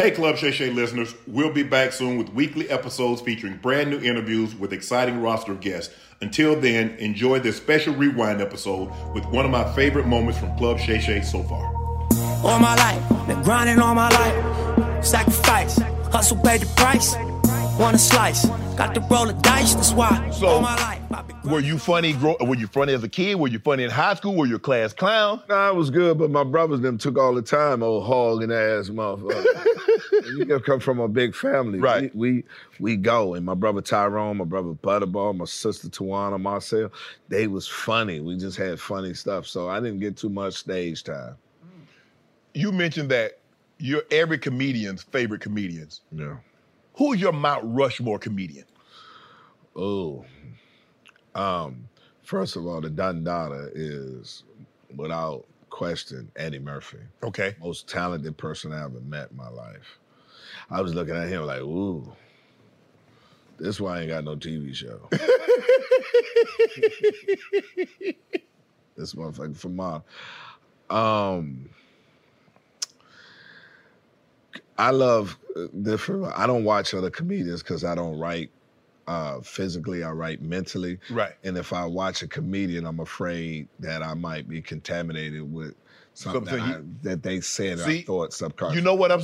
Hey, Club Shay Shay listeners, we'll be back soon with weekly episodes featuring brand new interviews with exciting roster guests. Until then, enjoy this special rewind episode with one of my favorite moments from Club Shay Shay so far. All my life, been grinding all my life. Sacrifice, hustle paid the price. Want a slice, got to roll the dice, that's why. So, all my life, Were you funny? Grow, were you funny as a kid? Were you funny in high school? Were you a class clown? Nah, I was good, but my brothers them took all the time, old hog hogging ass motherfucker. you come from a big family. Right. We, we we go. And my brother Tyrone, my brother Butterball, my sister Tawana, Marcel, they was funny. We just had funny stuff. So I didn't get too much stage time. You mentioned that you're every comedian's favorite comedians. Yeah. Who is your Mount Rushmore comedian? Oh. Um, first of all, the Dundada is without question Eddie Murphy. Okay. Most talented person I ever met in my life. I was looking at him like, ooh, this why I ain't got no TV show. this motherfucker from mom. Um, I love uh, different. I don't watch other comedians because I don't write uh, physically. I write mentally. Right. And if I watch a comedian, I'm afraid that I might be contaminated with something, Something that, I- that they said or I thought subconsciously. You know what I'm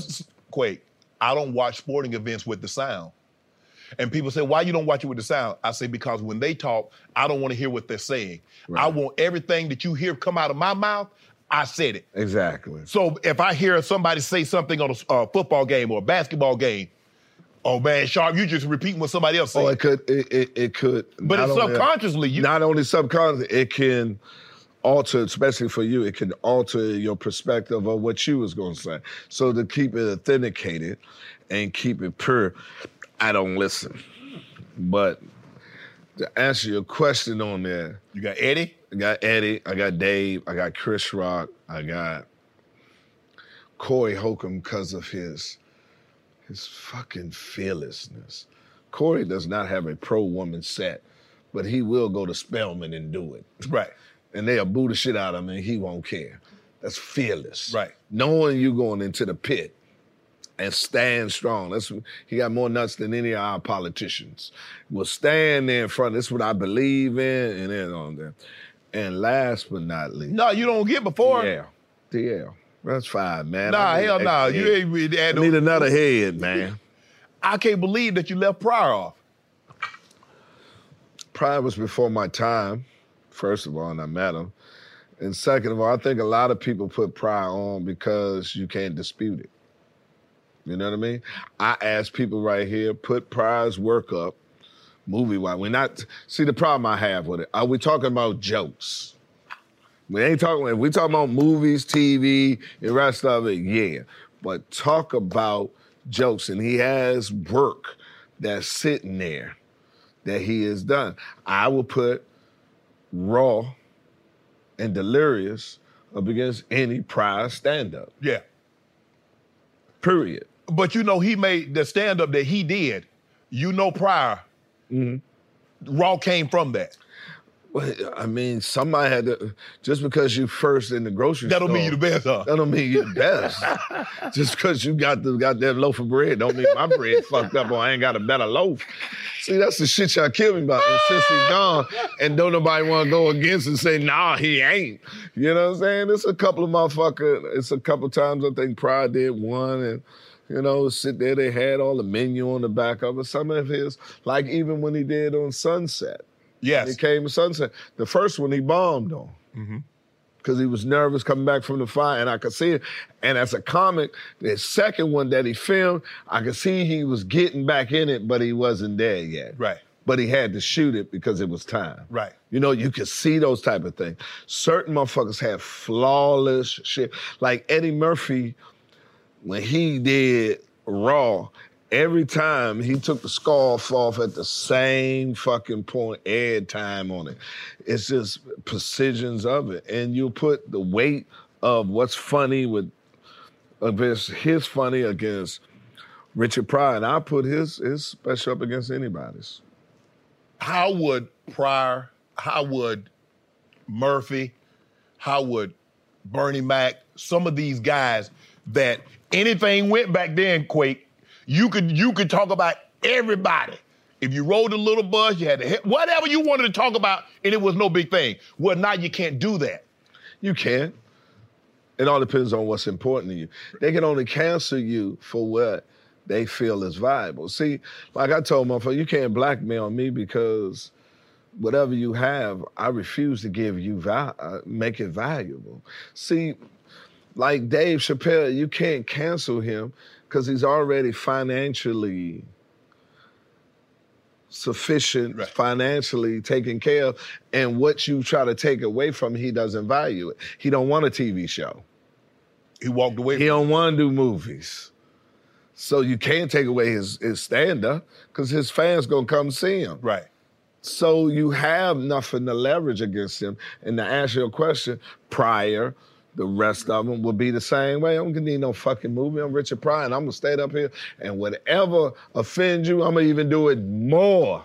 Quake? I don't watch sporting events with the sound. And people say, why you don't watch it with the sound? I say, because when they talk, I don't want to hear what they're saying. I want everything that you hear come out of my mouth, I said it. Exactly. So if I hear somebody say something on a uh, football game or a basketball game, oh man, Sharp, you just repeating what somebody else said. Oh, it could. It, it, it could. But it's only- subconsciously, you- not only subconsciously, it can alter, especially for you, it can alter your perspective of what you was going to say. So to keep it authenticated and keep it pure, I don't listen. But to answer your question on there, you got Eddie. I got Eddie. I got Dave. I got Chris Rock. I got Corey Holcomb because of his his fucking fearlessness. Corey does not have a pro woman set, but he will go to Spelman and do it. Right. And they'll boo the shit out of him and he won't care. That's fearless. Right. Knowing you going into the pit and stand strong. That's he got more nuts than any of our politicians. Will stand there in front. That's what I believe in, and then on there. And last but not least, No, you don't get before. yeah, DL. That's fine, man. Nah, I hell no. extra You ain't really I need no. another head, man. I can't believe that you left Pryor off. Pryor was before my time, first of all, and I met him. And second of all, I think a lot of people put Pryor on because you can't dispute it. You know what I mean? I ask people right here, put Pryor's work up, movie wise. We're not see the problem I have with it. Are we talking about jokes? We ain't talking if we talking about movies, TV, the rest of it, yeah. But talk about jokes, and he has work that's sitting there that he has done. I will put Raw and Delirious up against any Pryor stand-up. Yeah. Period. But you know, he made the stand up that he did. You know, Pryor. Raw came from that. Well, I mean, somebody had to. Just because you first in the grocery That store, don't mean you the best, huh? That don't mean you the best. just because you got the goddamn loaf of bread, don't mean my bread fucked up or I ain't got a better loaf. See, that's the shit y'all kill me about. And since he's gone, and don't nobody want to go against and say, nah, he ain't. You know what I'm saying? It's a couple of motherfucker. It's a couple times I think Pride did one, and You know, sit there. They had all the menu on the back of it. Some of his, like even when he did on Sunset, Yes. he came to Sunset. The first one he bombed on mm-hmm. because he was nervous coming back from the fire, and I could see it. And as a comic, the second one that he filmed, I could see he was getting back in it, but he wasn't there yet. Right. But he had to shoot it because it was time. Right. You know, you could see those type of things. Certain motherfuckers have flawless shit. Like Eddie Murphy, when he did Raw, every time he took the scarf off at the same fucking point, air time on it. It's just precisions of it. And you put the weight of what's funny with against his funny against Richard Pryor, and I put his his special up against anybody's. how would Pryor, how would Murphy, how would Bernie Mac, some of these guys that anything went back then, Quake, you could you could talk about everybody. If you rode a little bus, you had to hit whatever you wanted to talk about, and it was no big thing. Well, now you can't do that. You can. It all depends on what's important to you. They can only cancel you for what they feel is viable. See, like I told my motherfucker, you can't blackmail me because whatever you have, I refuse to give you val- uh, make it valuable. See, like Dave Chappelle, you can't cancel him because he's already financially sufficient, Right. financially taken care of, and what you try to take away from him, he doesn't value it. He don't want a TV show. He walked away. He don't want to do movies. So you can't take away his his stand up because his fans gonna come see him. right. So you have nothing to leverage against him. And to answer your question, Pryor, the rest of them will be the same way. I'm gonna need no fucking movie. I'm Richard Pryor, and I'm gonna stay up here. And whatever offends you, I'm gonna even do it more.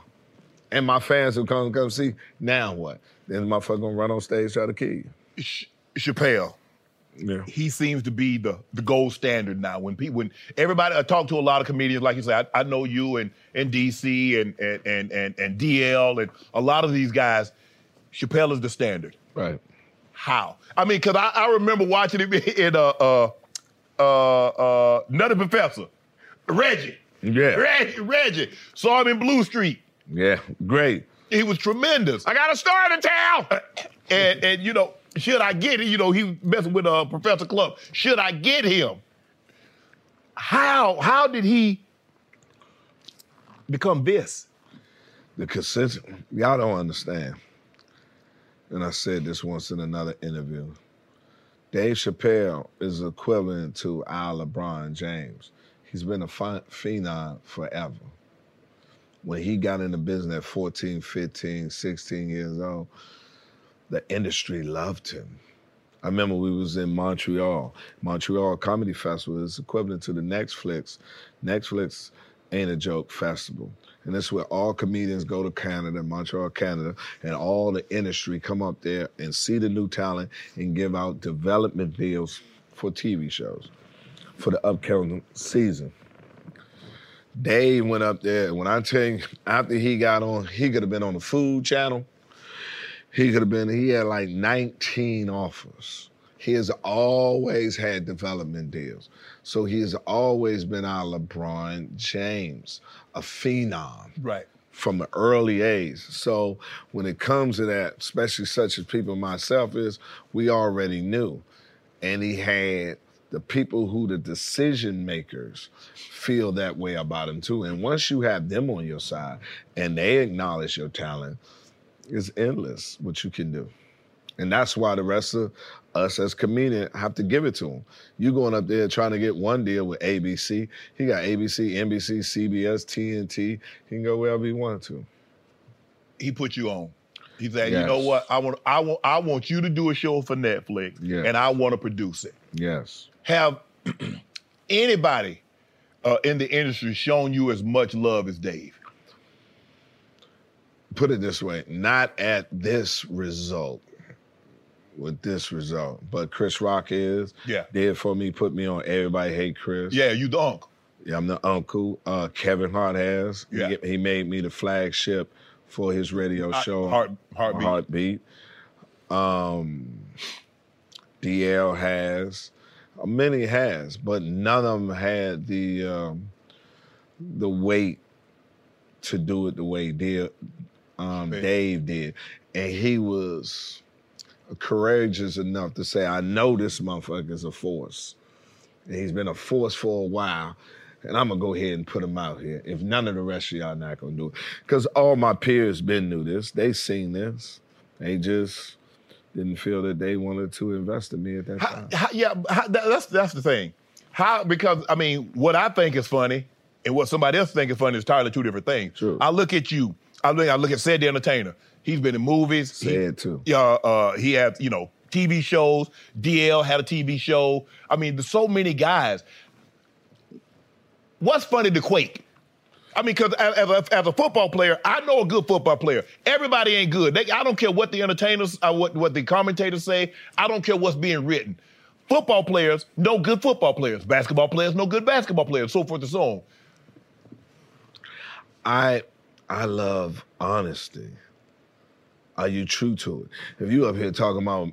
And my fans will come come see. Now what? Then my motherfucker gonna run on stage try to kill you. Ch- Chappelle. Yeah. he seems to be the the gold standard now. When people, when everybody, I talk to a lot of comedians, like you said, I, I know you and and DC and and and and DL and a lot of these guys. Chappelle is the standard. Right. How? I mean, because I, I remember watching him in uh uh uh uh Nutty Professor, Reggie. Yeah. Reggie, Reggie. Saw him in Blue Streak. Yeah. Great. He was tremendous. I got a story to tell. and and you know, should I get it? You know, he messing with uh, Professor Klump. Should I get him? How how did he become this? The consistent, y'all don't understand. And I said this once in another interview. Dave Chappelle is equivalent to our LeBron James. He's been a phenom forever. When he got into business at 14, 15, 16 years old, the industry loved him. I remember we was in Montreal. Montreal Comedy Festival is equivalent to the Netflix. Netflix ain't a joke festival. And that's where all comedians go to Canada, Montreal, Canada, and all the industry come up there and see the new talent and give out development deals for TV shows for the upcoming season. Dave went up there, and when I tell you, after he got on, he could have been on the Food Channel. He could have been, he had like 19 offers. He has always had development deals. So he has always been our LeBron James, a phenom Right. from an early age. So when it comes to that, especially such as people myself is, we already knew. And he had the people who the decision makers feel that way about him too. And once you have them on your side and they acknowledge your talent, it's endless what you can do. And that's why the rest of us as comedians have to give it to him. You going up there trying to get one deal with ABC. He got ABC, NBC, CBS, TNT. He can go wherever he wanted to. He put you on. He said, you know what? I want I want I want you to do a show for Netflix Yeah. and I want to produce it. Yes. Have anybody uh, in the industry shown you as much love as Dave? Put it this way, not at this result. With this result. But Chris Rock is. Yeah. Did for me, put me on Everybody Hate Chris. Yeah, you the uncle. Yeah, I'm the uncle. Uh, Kevin Hart has. He Yeah. get- He, made me the flagship for his radio Uh, show. Heart- Heartbeat. Heartbeat. Um, DL has. Many has, but none of them had the um, the weight to do it the way did, um, Dave did, and he was courageous enough to say, "I know this motherfucker is a force. And he's been a force for a while." And I'm gonna go ahead and put him out here. If none of the rest of y'all not gonna do it, because all my peers been knew this, they seen this, they just didn't feel that they wanted to invest in me at that How, time. how, yeah, how, that, that's that's the thing. How because I mean, what I think is funny and what somebody else think is funny is entirely two different things. True. I look at you. I look. I look at Ced the Entertainer. He's been in movies. He- Said too. Yeah. Uh, he had you know TV shows. DL had a TV show. I mean, there's so many guys. What's funny to Quake? I mean, because as, as a football player, I know a good football player. Everybody ain't good. They, I don't care what the entertainers, uh, what what the commentators say. I don't care what's being written. Football players no good football players. Basketball players no good basketball players. So forth and so on. I I love honesty. Are you true to it? If you up here talking about,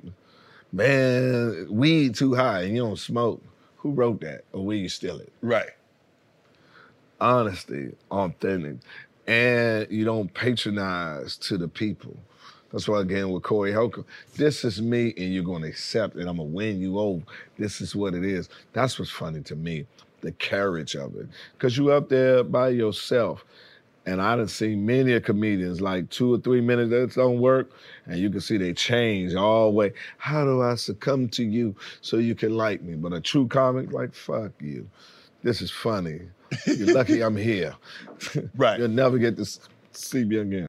man, weed too high and you don't smoke, who wrote that? Or will you steal it? Right. Honesty, authentic, and you don't patronize to the people. That's why again with Corey Holcomb, this is me and you're gonna accept it. I'm gonna win you over. This is what it is. That's what's funny to me, the courage of it. Cause you up there by yourself. And I done seen many a comedians like two or three minutes that don't work, and you can see they change all the way. How do I succumb to you so you can like me? But a true comic, like fuck you. This is funny. You're lucky I'm here. Right. You'll never get to see me again.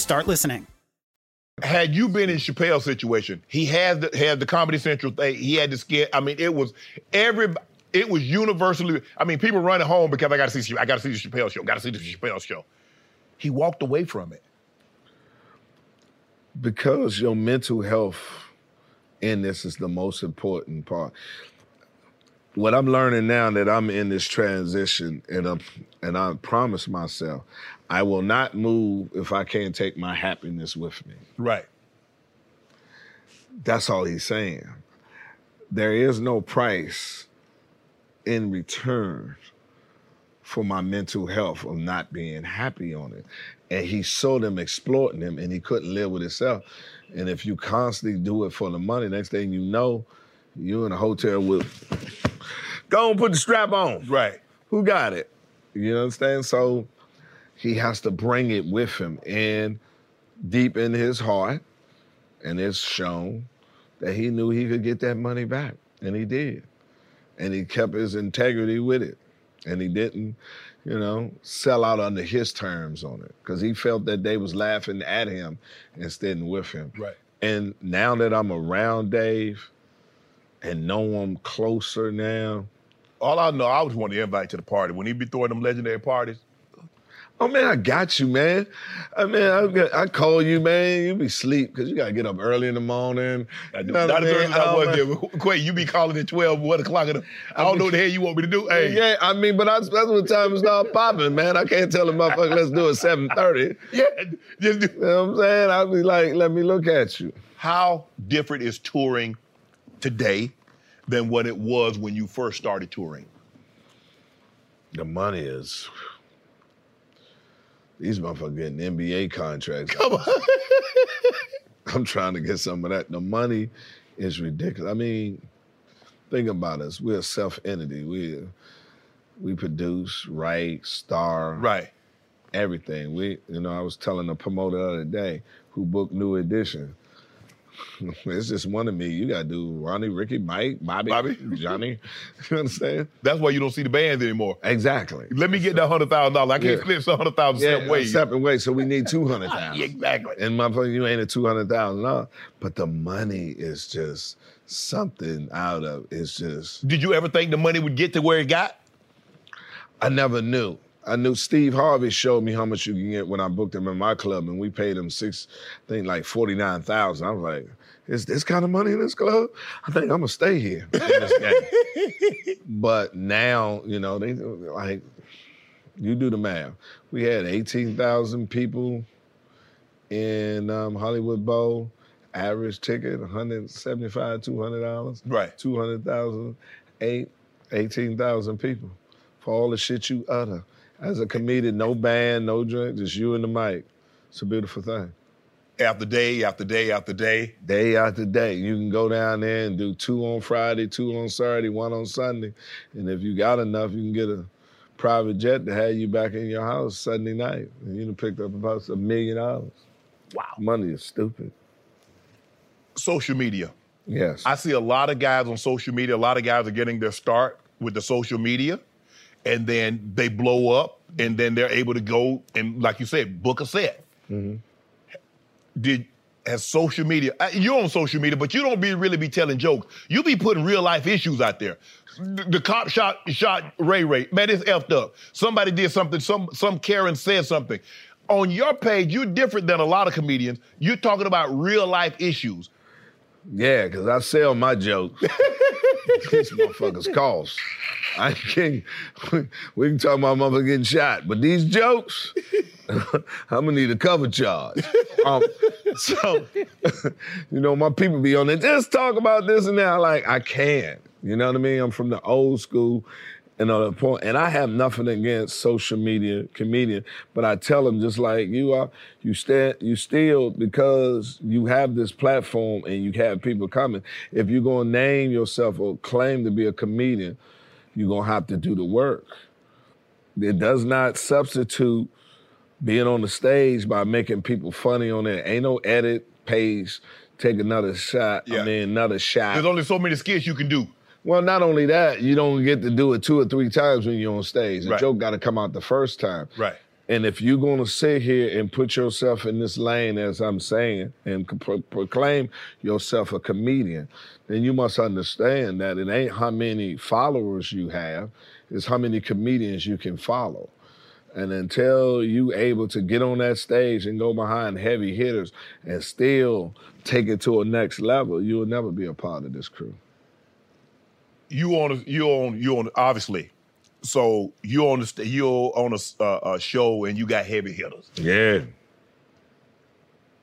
start listening. Had you been in Chappelle's situation, he had the, had the Comedy Central thing. He had the skit. I mean, it was every. It was universally. I mean, people running home because I got to see. I got to see the Chappelle show. Got to see the Chappelle show. He walked away from it. because your mental health in this is the most important part. What I'm learning now that I'm in this transition, and I'm, and I promise myself, I will not move if I can't take my happiness with me. Right. That's all he's saying. There is no price in return for my mental health of not being happy on it. And he saw them exploiting him and he couldn't live with himself. And if you constantly do it for the money, next thing you know, you in a hotel with go and put the strap on. Right. Who got it? You understand? So he has to bring it with him. And deep in his heart, and it's shown that he knew he could get that money back. And he did. And he kept his integrity with it. And he didn't, you know, sell out under his terms on it. Because he felt that they was laughing at him instead of with him. Right. And now that I'm around Dave and know him closer now, All I know, I was one to invite to the party when he be throwing them legendary parties. Oh man, I got you, man. I mean, I, I call you, man. You be sleep because you gotta get up early in the morning. I do. Not as early as I was there. Quay, you be calling at 12, 1 o'clock. In the, I don't know what the hell you want me to do. Hey, Yeah, I mean, but I, that's what time it not popping, man. I can't tell a motherfucker let's do it seven thirty. yeah, just do. You know what I'm saying? I'll be like, let me look at you. How different is touring today than what it was when you first started touring? The money is. These motherfuckers getting NBA contracts. Come on. I'm trying to get some of that. The money is ridiculous. I mean, think about us. We're a self entity. We we produce, write, star, Right. everything. We, you know, I was telling the promoter the other day who booked New Edition. It's just one of me. You gotta do Ronnie, Ricky, Mike, Bobby, Bobby. Johnny. You understand? That's why you don't see the bands anymore. Exactly. Let me get that hundred thousand dollars. I can't Yeah. split hundred thousand Yeah, separate ways. separate ways. So we need two hundred ah, thousand. Yeah, exactly. And motherfucker, you ain't at two hundred thousand dollars. But the money is just something out of. It's just Did you ever think the money would get to where it got? I never knew. I knew Steve Harvey showed me how much you can get when I booked him in my club, and we paid him six, I think like forty nine thousand. I was like, "Is this kind of money in this club? I think I'm gonna stay here." in this game." but now, you know, they like you do the math. We had eighteen thousand people in um, Hollywood Bowl. Average ticket, 175 $200. Right. 200,000, eight, 18,000 people for all the shit you utter. As a comedian, no band, no drink, just you and the mic. It's a beautiful thing. After day after day after day. Day after day. You can go down there and do two on Friday, two on Saturday, one on Sunday. And if you got enough, you can get a private jet to have you back in your house Sunday night. And you done picked up about a million dollars. Wow. Money is stupid. Social media. Yes. I see a lot of guys on social media. A lot of guys are getting their start with the social media, and then they blow up, and then they're able to go and, like you said, book a set. Did has social media? uh, You're on social media, but you don't be really be telling jokes. You be putting real life issues out there. The, the cop shot shot Ray Ray. Man, it's effed up. Somebody did something. Some some Karen said something. On your page, you're different than a lot of comedians. You're talking about real life issues. Yeah, because I sell my jokes. These motherfuckers cost. I can't. We can talk about motherfucker getting shot, but these jokes, I'm gonna need a cover charge. Um, so, you know, my people be on there. Just talk about this and that. Like I can't. You know what I mean? I'm from the old school. And on the point, and I have nothing against social media comedian, but I tell them just like you are, you stand, you still because you have this platform and you have people coming. If you're gonna name yourself or claim to be a comedian, you're gonna have to do the work. It does not substitute being on the stage by making people funny on there. Ain't no edit page. Take another shot. Yeah. I mean, another shot. There's only so many skits you can do. Well, not only that, you don't get to do it two or three times when you're on stage. The Right. joke got to come out the first time. Right. And if you're going to sit here and put yourself in this lane, as I'm saying, and pro- proclaim yourself a comedian, then you must understand that it ain't how many followers you have, it's how many comedians you can follow. And until you able to get on that stage and go behind heavy hitters and still take it to a next level, you will never be a part of this crew. you on you on you on obviously. So you on the you're on a, uh, a show and you got heavy hitters. Yeah.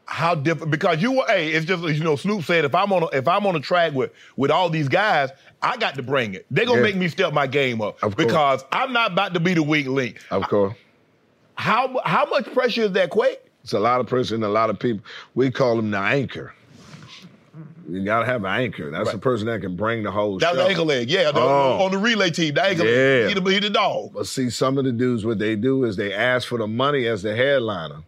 How different? Because you were, hey, it's just you know Snoop said if I'm on a, if I'm on a track with with all these guys, I got to bring it. They're gonna Yeah. make me step my game up Of course. because I'm not about to be the weak link. Of course. How how much pressure is that, Quake? It's a lot of pressure and a lot of people. We call them the anchor. You gotta have an anchor. That's the person that can bring the whole That was show. the ankle leg, yeah. the- Oh. On the relay team, the ankle Yeah. leg. He the, he the dog. But see, some of the dudes, what they do is they ask for the money as the headliner,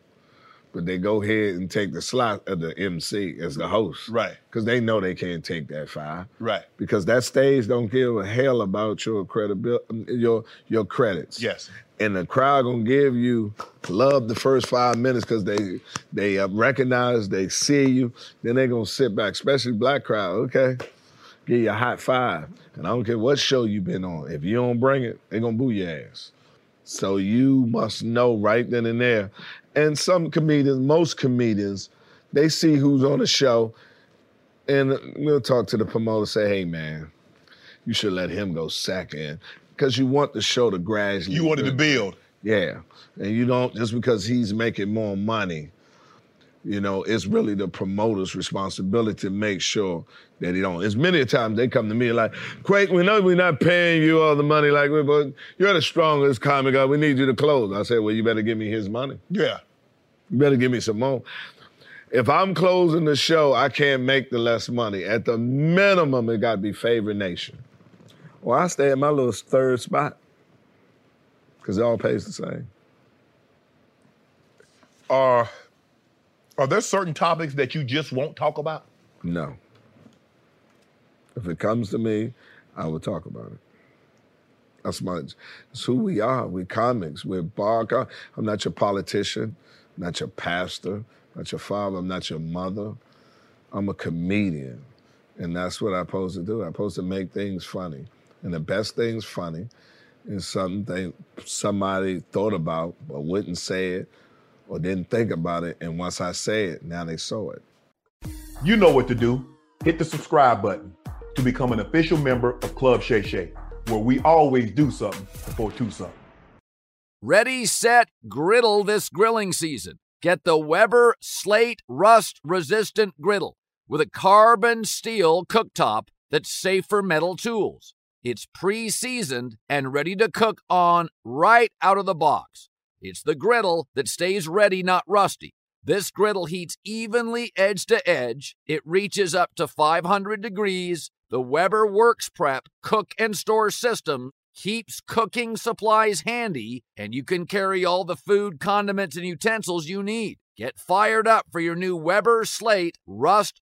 but they go ahead and take the slot of the MC as the host. Right. Because they know they can't take that five. Right. Because that stage don't give a hell about your credibility, your your credits. Yes. And the crowd gonna give you love the first five minutes because they they uh, recognize, they see you. Then they gonna sit back, especially black crowd. Okay, give you a hot five, and I don't care what show you been on. If you don't bring it, they gonna boo your ass. So you must know right then and there. And some comedians, most comedians, they see who's on the show, and we'll talk to the promoter. Say, hey man, you should let him go second because you want the show to gradually. You wanted to build. Yeah. And you don't, just because he's making more money, you know, it's really the promoter's responsibility to make sure that he don't. As many a times they come to me like, Quake, we know we're not paying you all the money like we, but you're the strongest comic. guy. We need you to close. I said, well, you better give me his money. Yeah. You better give me some more. If I'm closing the show, I can't make the less money. At the minimum, it got to be Favorite Nation. Well, I stay at my little third spot because it all pays the same. Are are there certain topics that you just won't talk about? No. If it comes to me, I will talk about it. That's my, it's who we are. We're comics. We're bar. com- I'm not your politician, I'm not your pastor, I'm not your father. I'm not your mother. I'm a comedian. And that's what I'm supposed to do. I'm supposed to make things funny. And the best things funny is something somebody thought about but wouldn't say it or didn't think about it. And once I say it, now they saw it. You know what to do. Hit the subscribe button to become an official member of Club Shay Shay, where we always do something before two something. Ready, set, griddle this grilling season. Get the Weber Slate Rust Resistant Griddle with a carbon steel cooktop that's safe for metal tools. It's pre seasoned and ready to cook on right out of the box. It's the griddle that stays ready, not rusty. This griddle heats evenly edge to edge. It reaches up to 500 degrees. The Weber Works Prep cook and store system keeps cooking supplies handy, and you can carry all the food, condiments, and utensils you need. Get fired up for your new Weber Slate Rust